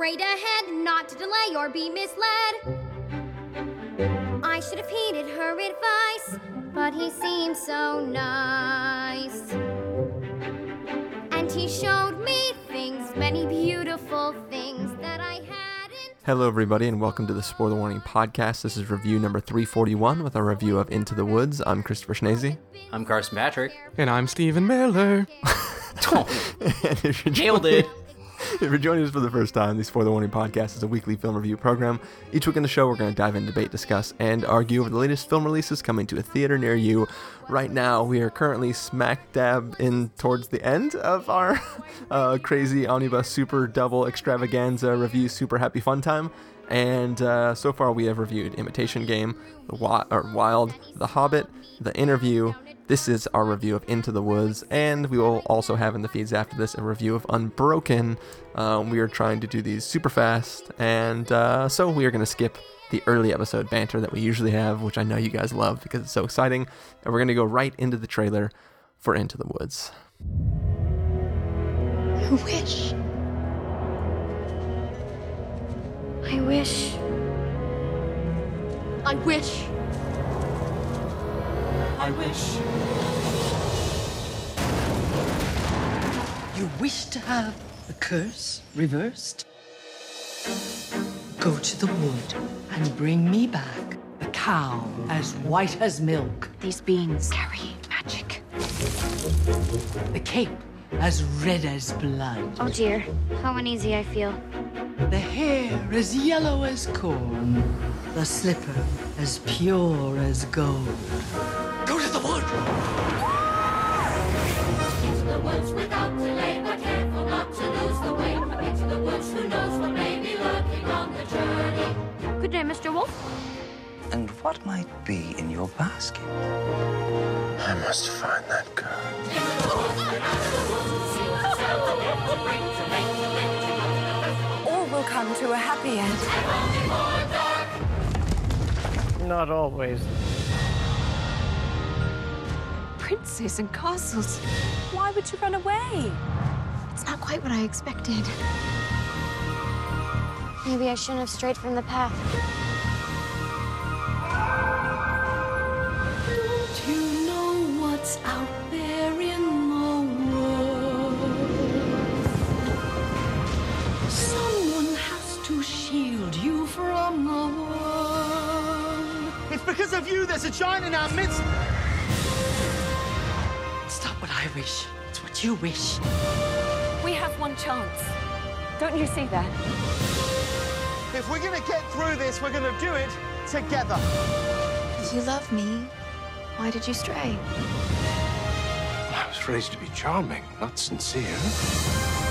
straight ahead, not to delay or be misled. I should have heeded her advice, but he seemed so nice. And he showed me things, many beautiful things that I hadn't. Hello, everybody, and welcome to the Spoiler Warning Podcast. This is review number 341 with our review of Into the Woods. I'm Christopher Schnese. I'm Carson Patrick. And I'm Stephen Miller. And Nailed it. If you're joining us for the first time, this Spoiler Warning Podcast is a weekly film review program. Each week in the show, we're going to dive in, debate, discuss, and argue over the latest film releases coming to a theater near you. Right now, we are currently smack dab in towards the end of our uh, crazy omnibus super double extravaganza review, super happy fun time. And uh, so far, we have reviewed Imitation Game, The Wild, The Hobbit, The Interview. This is our review of Into the Woods, and we will also have in the feeds after this a review of Unbroken. Um, we are trying to do these super fast, and uh, so we are going to skip the early episode banter that we usually have, which I know you guys love because it's so exciting. And we're going to go right into the trailer for Into the Woods. I wish. I wish. I wish. I wish. You wish to have the curse reversed? Go to the wood and bring me back a cow as white as milk, These beans carry magic. the cape as red as blood, Oh dear, how uneasy I feel. the hair as yellow as corn, the slipper as pure as gold. Good day, Mr. Wolf. And what might be in your basket? I must find that girl. all will come to a happy end. Not always. Princes and castles. Why would you run away? It's not quite what I expected. Maybe I shouldn't have strayed from the path. Don't you know what's out there in the world? Someone has to shield you from the world. It's because of you there's a giant in our midst. Wish, it's what you wish. We have one chance. Don't you see that? If we're gonna get through this, we're gonna do it together. If you love me, why did you stray? I was raised to be charming, not sincere.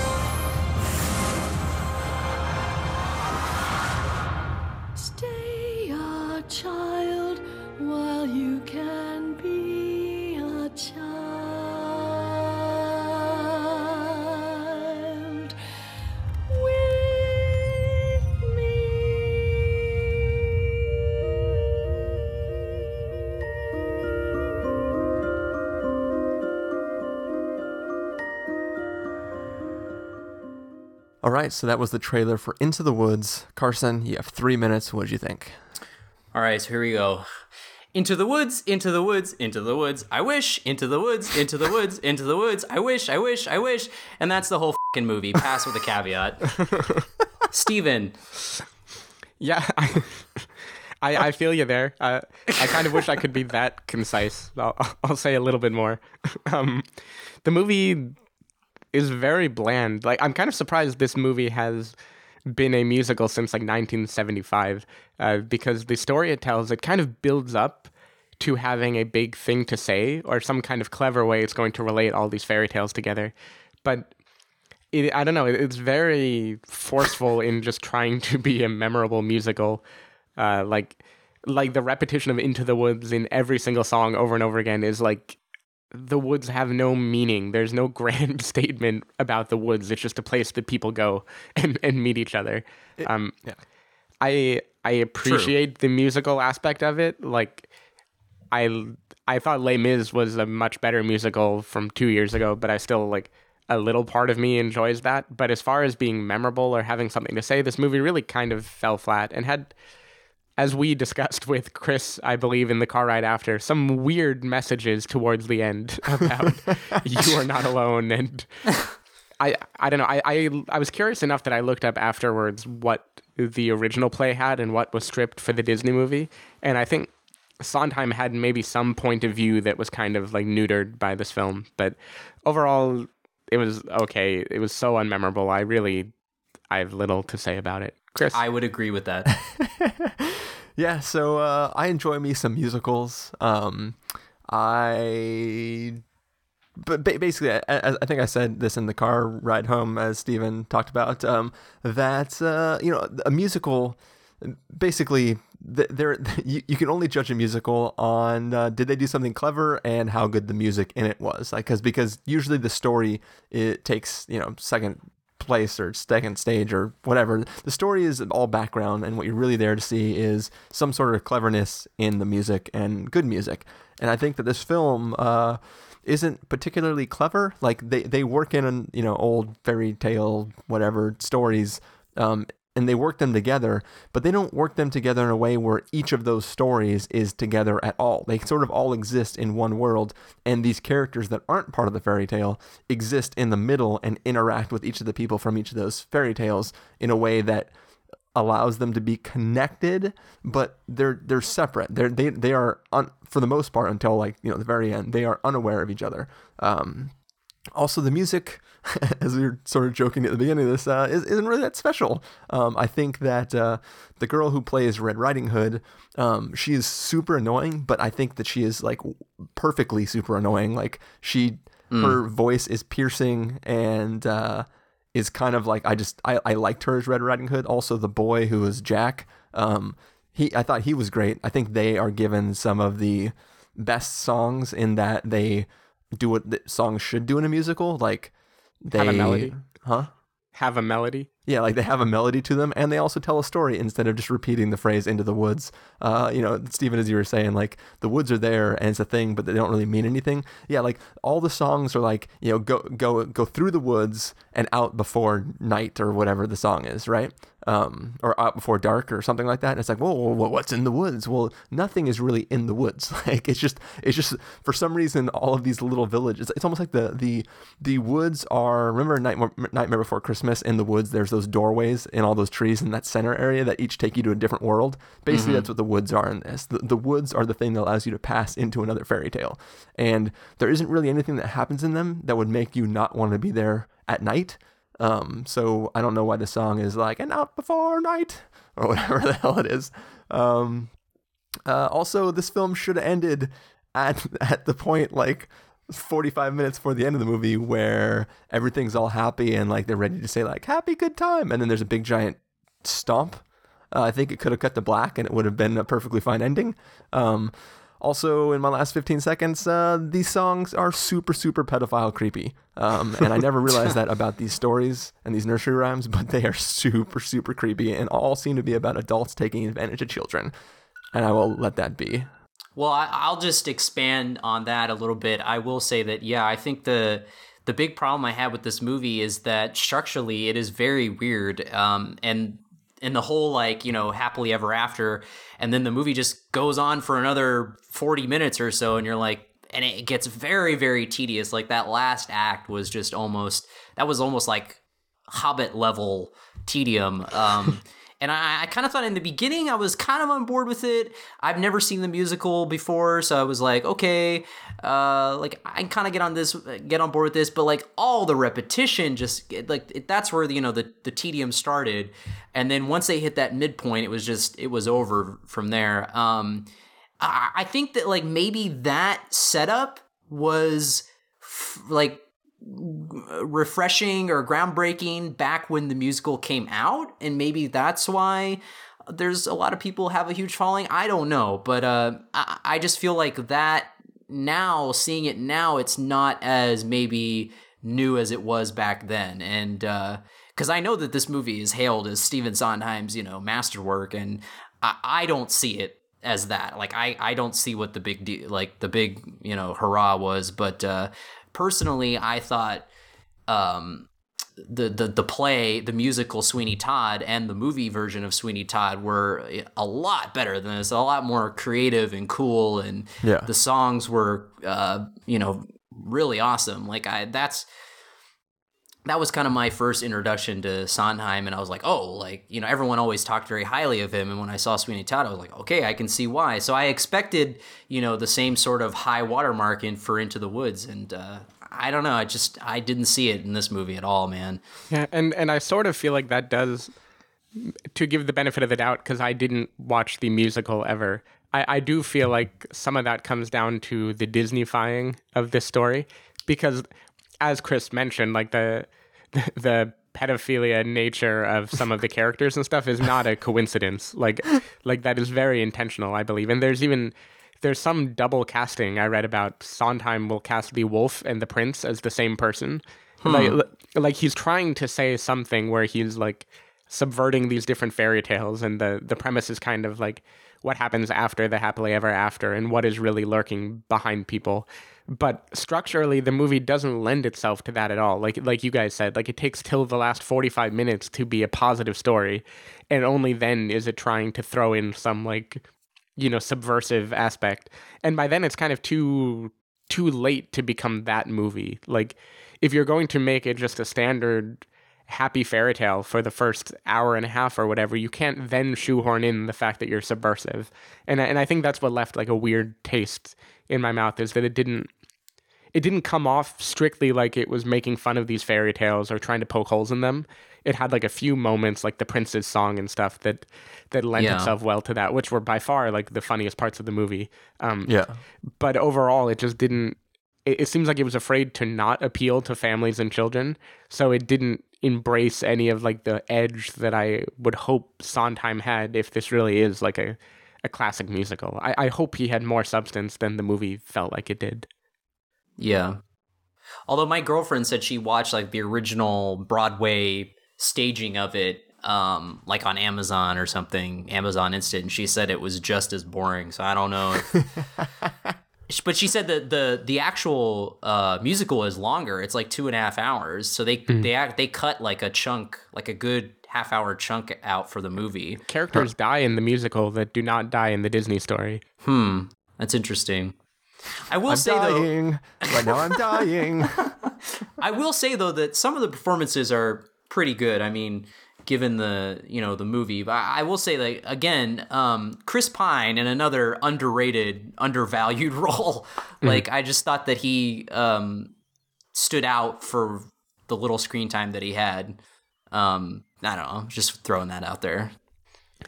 All right, so that was the trailer for Into the Woods. Carson, you have three minutes. What did you think? All right, so here we go. Into the woods, into the woods, into the woods. I wish. Into the woods, into the woods, into the woods. I wish, I wish, I wish. And that's the whole fucking movie. Pass with a caveat. Stephen, Yeah, I, I, I feel you there. Uh, I kind of wish I could be that concise. I'll, I'll say a little bit more. Um, the movie is very bland. Like, I'm kind of surprised this movie has been a musical since like 1975 uh, because the story it tells it kind of builds up to having a big thing to say or some kind of clever way it's going to relate all these fairy tales together but it, I don't know. it- It's very forceful in just trying to be a memorable musical. Uh, like, like the repetition of "Into the Woods" in every single song over and over again is like the woods have no meaning. There's no grand statement about the woods. It's just a place that people go and, and meet each other. um, yeah. I I appreciate the musical aspect of it. Like, I I thought Les Mis was a much better musical from two years ago, but I still like a little part of me enjoys that. But as far as being memorable or having something to say, this movie really kind of fell flat and had, as we discussed with Chris, I believe, in the car ride after, some weird messages towards the end about you are not alone. And I, I don't know. I, I, I was curious enough that I looked up afterwards what the original play had and what was stripped for the Disney movie. And I think Sondheim had maybe some point of view that was kind of like neutered by this film. But overall, it was okay. It was so unmemorable. I really, I have little to say about it. Chris? I would agree with that. yeah, so uh, I enjoy me some musicals. Um, I but basically, I, I, think I said this in the car ride home, as Stephen talked about, um, that uh, you know a musical, basically, there you, you can only judge a musical on uh, did they do something clever and how good the music in it was, like because because usually the story it takes you know second place or second stage or whatever. The story is all background, and what you're really there to see is some sort of cleverness in the music and good music. And I think that this film. Uh, isn't particularly clever. Like they, they work in you know old fairy tale whatever stories, um, and they work them together, but they don't work them together in a way where each of those stories is together at all. They sort of all exist in one world, and these characters that aren't part of the fairy tale exist in the middle and interact with each of the people from each of those fairy tales in a way that allows them to be connected, but they're they're separate. They're they they are un, for the most part until like you know the very end. They are unaware of each other. Um, also, the music, as we were sort of joking at the beginning of this, uh, is, isn't really that special. Um, I think that uh, the girl who plays Red Riding Hood, um, she is super annoying, but I think that she is like perfectly super annoying. Like she, mm. her voice is piercing and. Uh, is kind of like I just I, I liked her as Red Riding Hood. Also, the boy who was Jack, um, he I thought he was great. I think they are given some of the best songs in that they do what the songs should do in a musical. Like they have a melody, huh? Have a melody. Yeah, like they have a melody to them, and they also tell a story instead of just repeating the phrase "into the woods." Uh, you know, Stephen, as you were saying, like the woods are there and it's a thing, but they don't really mean anything. Yeah, like all the songs are like you know, go go go through the woods and out before night or whatever the song is, right? um, or out before dark or something like that. And it's like, well, well, what's in the woods? Well, nothing is really in the woods. Like it's just, it's just for some reason, all of these little villages. It's almost like the the the woods are. Remember Nightmare, Nightmare Before Christmas? In the woods, there's those doorways in all those trees in that center area that each take you to a different world. Basically, mm-hmm. that's what the woods are in this. The, the woods are the thing that allows you to pass into another fairy tale, and there isn't really anything that happens in them that would make you not want to be there at night. Um, so I don't know why the song is like "and out before night" or whatever the hell it is. Um, uh, also, this film should have ended at at the point like 45 minutes before the end of the movie where everything's all happy and like they're ready to say like "happy good time," and then there's a big giant stomp. Uh, I think it could have cut to black and it would have been a perfectly fine ending. Um, also, in my last 15 seconds, uh, these songs are super, super pedophile creepy. Um, and I never realized that about these stories and these nursery rhymes, but they are super, super creepy and all seem to be about adults taking advantage of children. And I will let that be. Well, I, will just expand on that a little bit. I will say that, yeah, I think the the big problem I had with this movie is that structurally it is very weird. Um, and in the whole like you know happily ever after and then the movie just goes on for another 40 minutes or so and you're like and it gets very very tedious like that last act was just almost that was almost like hobbit level tedium um And I, I kind of thought in the beginning I was kind of on board with it. I've never seen the musical before, so I was like, okay, uh, like I kind of get on this, get on board with this. But like all the repetition, just like it, that's where the, you know the the tedium started. And then once they hit that midpoint, it was just it was over from there. Um, I, I think that like maybe that setup was f- like refreshing or groundbreaking back when the musical came out and maybe that's why there's a lot of people have a huge following. I don't know but uh, I, I just feel like that now seeing it now it's not as maybe new as it was back then. And because uh, i know that this movie is hailed as stephen sondheim's you know masterwork and I, I don't see it as that. Like i i don't see what the big deal like the big you know hurrah was but uh personally, I thought um, the, the the play, the musical Sweeney Todd, and the movie version of Sweeney Todd were a lot better than this. A lot more creative and cool, and Yeah. the songs were, uh, you know, really awesome. Like I, that's that was kind of my first introduction to Sondheim, and I was like, oh, like you know, everyone always talked very highly of him, and when I saw Sweeney Todd, I was like, okay, I can see why. So I expected, you know, the same sort of high watermark in for Into the Woods, and uh, I don't know, I just I didn't see it in this movie at all, man. Yeah, and and I sort of feel like that does to give the benefit of the doubt because I didn't watch the musical ever. I, I do feel like some of that comes down to the Disneyfying of this story because, as Chris mentioned, like the the, pedophilia nature of some of the characters and stuff is not a coincidence. Like like that is very intentional, I believe. And there's even there's some double casting I read about. Sondheim will cast the wolf and the prince as the same person. Hmm. Like, like he's trying to say something where he's like subverting these different fairy tales, and the the premise is kind of like what happens after the happily ever after, and what is really lurking behind people. But structurally, the movie doesn't lend itself to that at all. Like like you guys said, like it takes till the last forty five minutes to be a positive story, and only then is it trying to throw in some like you know subversive aspect. And by then it's kind of too too late to become that movie. Like if you're going to make it just a standard happy fairy tale for the first hour and a half or whatever you can't then shoehorn in the fact that you're subversive. And and I think that's what left like a weird taste in my mouth is that it didn't it didn't come off strictly like it was making fun of these fairy tales or trying to poke holes in them. It had like a few moments, like the prince's song and stuff, that that lent Yeah. itself well to that, which were by far like the funniest parts of the movie. Um, Yeah. but overall, it just didn't. It, it seems like it was afraid to not appeal to families and children, so it didn't embrace any of like the edge that I would hope Sondheim had if this really is like a a classic musical. I, I hope he had more substance than the movie felt like it did. Yeah. Although my girlfriend said she watched like the original Broadway staging of it, um, like on Amazon or something, Amazon Instant, and she said it was just as boring. So I don't know. If... but she said that the the actual uh, musical is longer. It's like two and a half hours. So they they act they cut like a chunk, like a good half hour chunk out for the movie. Characters die in the musical that do not die in the Disney story. Hmm, that's interesting. I will I'm say though. Right now I'm dying. I will say though that some of the performances are pretty good. I mean, given the you know the movie, but I will say that again, um, Chris Pine in another underrated, undervalued role. like I just thought that he um, stood out for the little screen time that he had. Um, I don't know, just throwing that out there.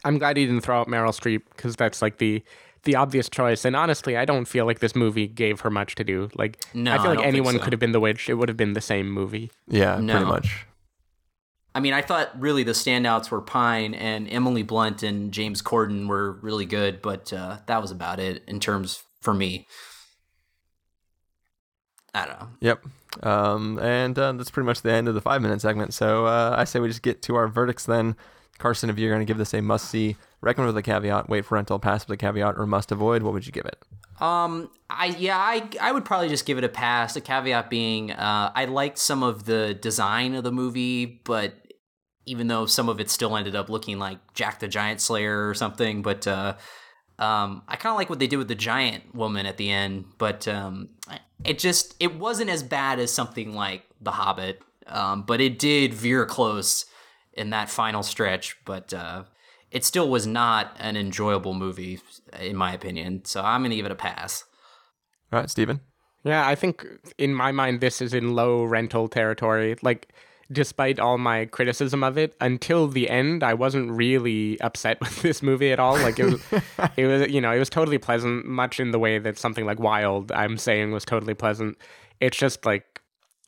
I'm glad he didn't throw out Meryl Streep because that's like the the obvious choice. And honestly, I don't feel like this movie gave her much to do. Like, No, I I feel like think anyone so. could have been the witch. It would have been the same movie. Yeah, No. pretty much. I mean, I thought really the standouts were Pine and Emily Blunt and James Corden were really good, but uh, that was about it in terms for me. I don't know. Yep. Um, and uh, that's pretty much the end of the five minute segment. So uh, I say we just get to our verdicts then. Carson, if you're going to give this a must see, recommend with a caveat, wait for rental, pass with a caveat, or must avoid, what would you give it? Um, I yeah, I I would probably just give it a pass. The caveat being, uh, I liked some of the design of the movie, but even though some of it still ended up looking like Jack the Giant Slayer or something, but uh, um, I kind of like what they did with the giant woman at the end. But um, it just it wasn't as bad as something like The Hobbit, um, but it did veer close in that final stretch. But uh, it still was not an enjoyable movie, in my opinion. So I'm gonna give it a pass. All right, Stephen. Yeah, I think in my mind, this is in low rental territory. Like, despite all my criticism of it, until the end, I wasn't really upset with this movie at all. Like, it was, it was, you know, it was totally pleasant, much in the way that something like Wild, I'm saying, was totally pleasant. It's just like,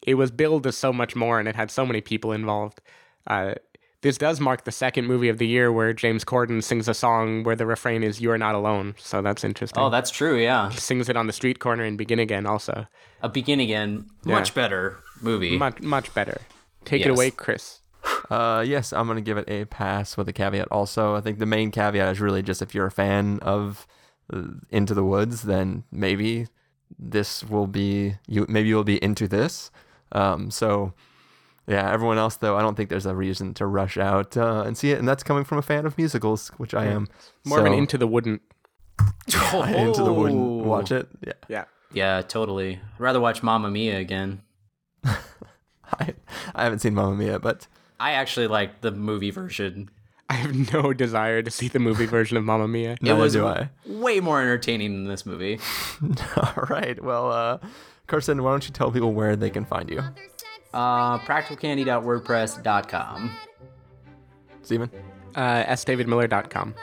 it was billed as so much more and it had so many people involved. Uh, this does mark the second movie of the year where James Corden sings a song where the refrain is "You are not alone," so that's interesting. Oh, that's true. Yeah, he sings it on the street corner and Begin Again also. a Begin Again, much better movie. Much much better. Take it away, Chris. Uh, yes, I'm going to give it a pass with a caveat also. I think the main caveat is really just if you're a fan of uh, Into the Woods, then maybe this will be, you maybe you'll be into this. Um, so Yeah, everyone else though, I don't think there's a reason to rush out uh, and see it, and that's coming from a fan of musicals, which I am. More of an So- into the wooden. into the wooden. Oh. Watch it. Yeah, Yeah. Yeah, totally. I'd rather watch Mamma Mia again. I, I haven't seen Mamma Mia, but I actually like the movie version. I have no desire to see the movie version of Mamma Mia. it was- do I. Way more entertaining than this movie. All right. Well, uh, Carson, why don't you tell people where they can find you? Uh, practicalcandy.wordpress.com. Stephen? Uh, sdavidmiller.com.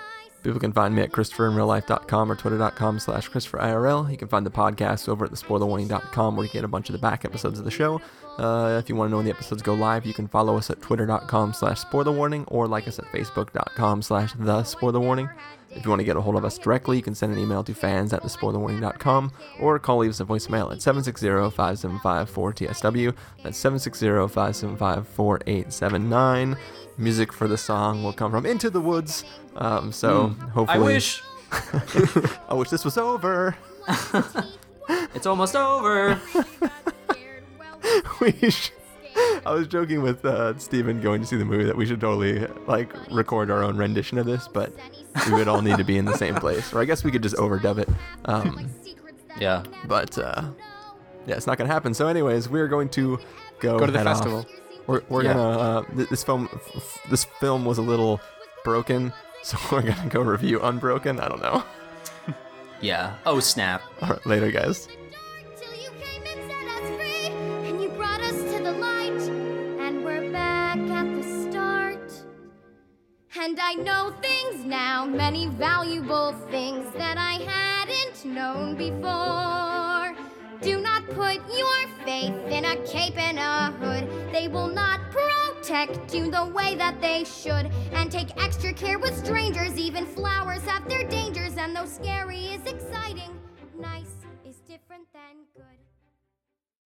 People can find me at ChristopherInRealLife.com or Twitter.com slash ChristopherIRL. You can find the podcast over at thespoilerwarning.com where you get a bunch of the back episodes of the show. Uh, if you want to know when the episodes go live, you can follow us at Twitter.com slash SpoilerWarning or like us at Facebook.com slash The Spoilerwarning. If you want to get a hold of us directly, you can send an email to fans at thespoilerwarning.com or call leave us a voicemail at 760-575-4TSW. That's 760-575-4879. Music for the song will come from Into the Woods. Um, so hopefully... I wish I wish this was over. it's almost over. we sh- I was joking with uh, Stephen going to see the movie that we should totally like record our own rendition of this, but we would all need to be in the same place. Or I guess we could just overdub it. Um, Yeah. but uh, yeah, it's not gonna happen. So, anyways, we're going to go Go to the festival. off. Festival. We're, we're Yeah. gonna uh, th- this film f- f- this film was a little broken, so we're gonna go review Unbroken. I don't know. Yeah. Oh, snap. All right, later, guys. Till you came and set us free, and you brought us to the light, and we're back at the start. And I know things now, many valuable things that I hadn't known before. Do not Put your faith in a cape and a hood. They will not protect you the way that they should. And take extra care with strangers. Even flowers have their dangers. And though scary is exciting, nice is different than good.